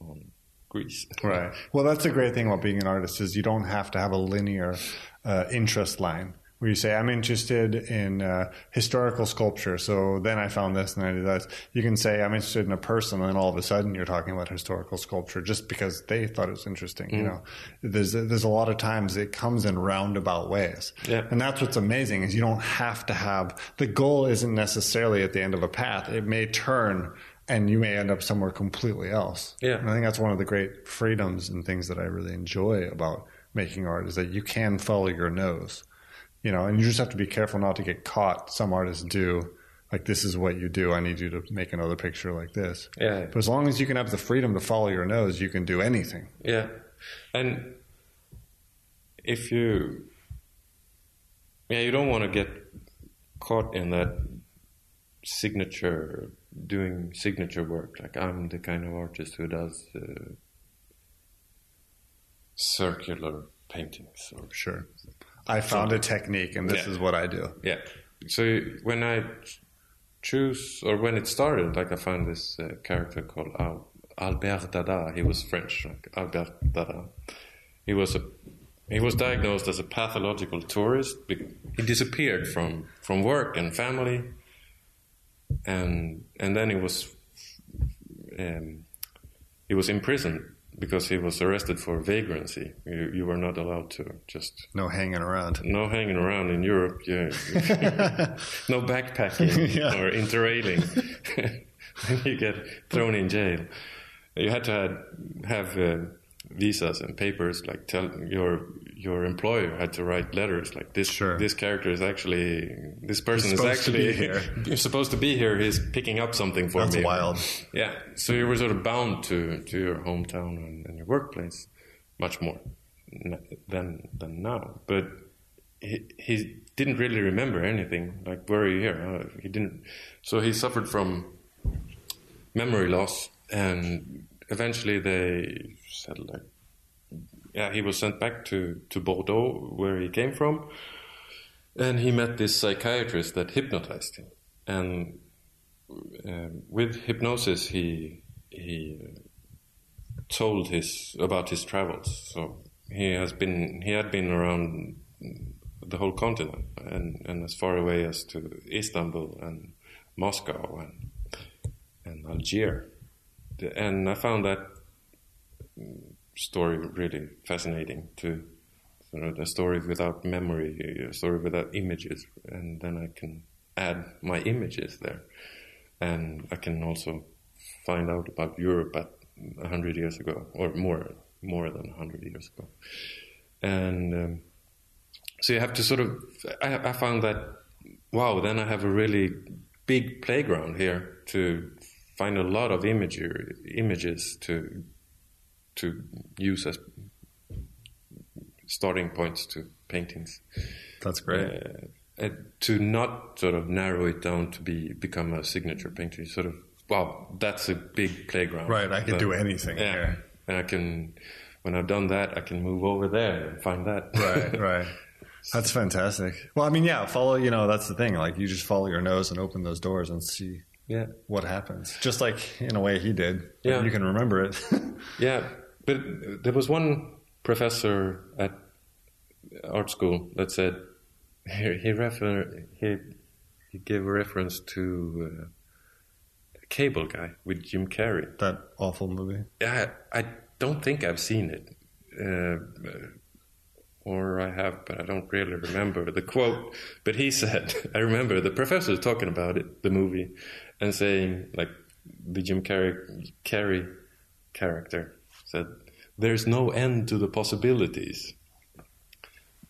on Greece. Right. Well, that's the great thing about being an artist is you don't have to have a linear uh, interest line where you say I'm interested in uh, historical sculpture. So then I found this and I did that. You can say I'm interested in a person, and then all of a sudden you're talking about historical sculpture just because they thought it was interesting. You know, there's there's a lot of times it comes in roundabout ways, Yeah. and that's what's amazing is you don't have to have the goal isn't necessarily at the end of a path. It may turn. And you may end up somewhere completely else. Yeah. And I think that's one of the great freedoms and things that I really enjoy about making art is that you can follow your nose, you know, and you just have to be careful not to get caught. Some artists do, like, this is what you do. I need you to make another picture like this. Yeah. But as long as you can have the freedom to follow your nose, you can do anything. Yeah, and if you, yeah, you don't want to get caught in that signature, doing signature work. Like I'm the kind of artist who does uh, circular paintings. Or, Sure. I found a technique, and this Yeah. is what I do. Yeah. So when I choose, or when it started, like I found this uh, character called Al- Albert Dada. He was French, like Albert Dada. He was a he was diagnosed as a pathological tourist. He disappeared from from work and family, and and then he was um, he was imprisoned because he was arrested for vagrancy. You, you were not allowed to just No hanging around. no hanging around in Europe. Yeah, no backpacking Yeah. or interrailing. you get thrown in jail. You had to have, have uh, visas and papers. Like tell your your employer had to write letters like this. Sure. This character is actually this person He's is to actually. You're supposed to be here. He's picking up something for That's me. wild. Yeah. So you were sort of bound to to your hometown and, and your workplace much more than than now. But he he didn't really remember anything. Like, where are you here? Uh, he didn't. So he suffered from memory loss, and eventually they said like, yeah, he was sent back to to Bordeaux, where he came from, and he met this psychiatrist that hypnotized him, and um, with hypnosis he he told his about his travels. So he has been he had been around the whole continent and, and as far away as to Istanbul and Moscow and and Algiers. And I found that story really fascinating to Sort of a story without memory, a story without images, and then I can add my images there, and I can also find out about Europe at hundred years ago, or more, more than hundred years ago, and um, so you have to sort of. I, I found that wow, then I have a really big playground here to find a lot of imagery, images to to use as starting points to paintings. That's great. Uh, and to not sort of narrow it down to be become a signature painting. Sort of wow, that's a big playground. Right, I can That- do anything yeah, here. and I can. When I've done that, I can move over there and find that. right, right. That's fantastic. Well, I mean, yeah, follow, you know, that's the thing. Like, you just follow your nose and open those doors and see Yeah. what happens. Just like, in a way, he did. Yeah. You can remember it. Yeah, but there was one professor at art school that said he he refer he he gave a reference to uh, Cable Guy with Jim Carrey. that awful movie. Yeah, I don't think I've seen it, uh, or I have, but I don't really remember the quote. But he said, I remember the professor talking about it, the movie, and saying like the Jim Carrey Carrey character said, "There's no end to the possibilities,"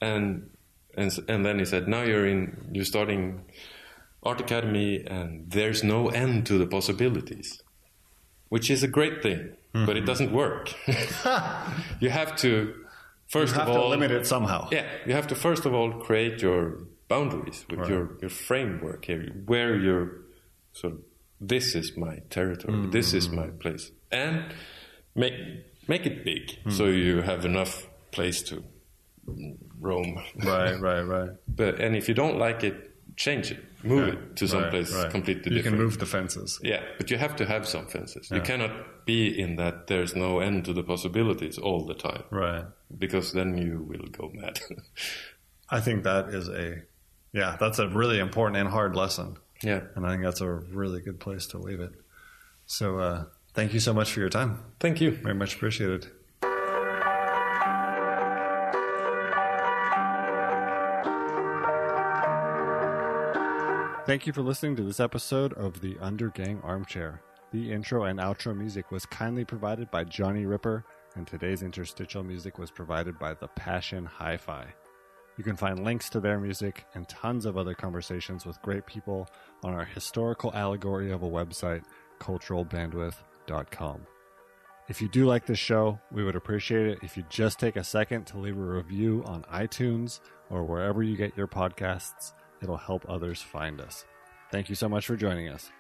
and and and then he said, "Now you're in, you're starting." Art Academy, and there's no end to the possibilities which is a great thing, but it mm-hmm. doesn't work. you have to first have of all limit it somehow. Yeah, you have to first of all create your boundaries with your your framework here, where you're sort of this is my territory, this is mm. my place, and make make it big so you have enough place to roam. Right, right, right. But and if you don't like it, change it, move Yeah, it to right, someplace right. completely You different. can move the fences. Yeah, but you have to have some fences. You cannot be in that there's no end to the possibilities all the time Right. because then you will go mad. I think that is a, yeah, that's a really important and hard lesson. yeah. And I think that's a really good place to leave it. So, uh, thank you so much for your time. Thank you. Very much appreciated. Thank you for listening to this episode of the Undergang Armchair. The intro and outro music was kindly provided by Johnny Ripper, and today's interstitial music was provided by The Passion Hi Fi. You can find links to their music and tons of other conversations with great people on our historical allegory of a website, culturalbandwidth.com. If you do like this show, we would appreciate it if you just take a second to leave a review on iTunes or wherever you get your podcasts. It'll help others find us. Thank you so much for joining us.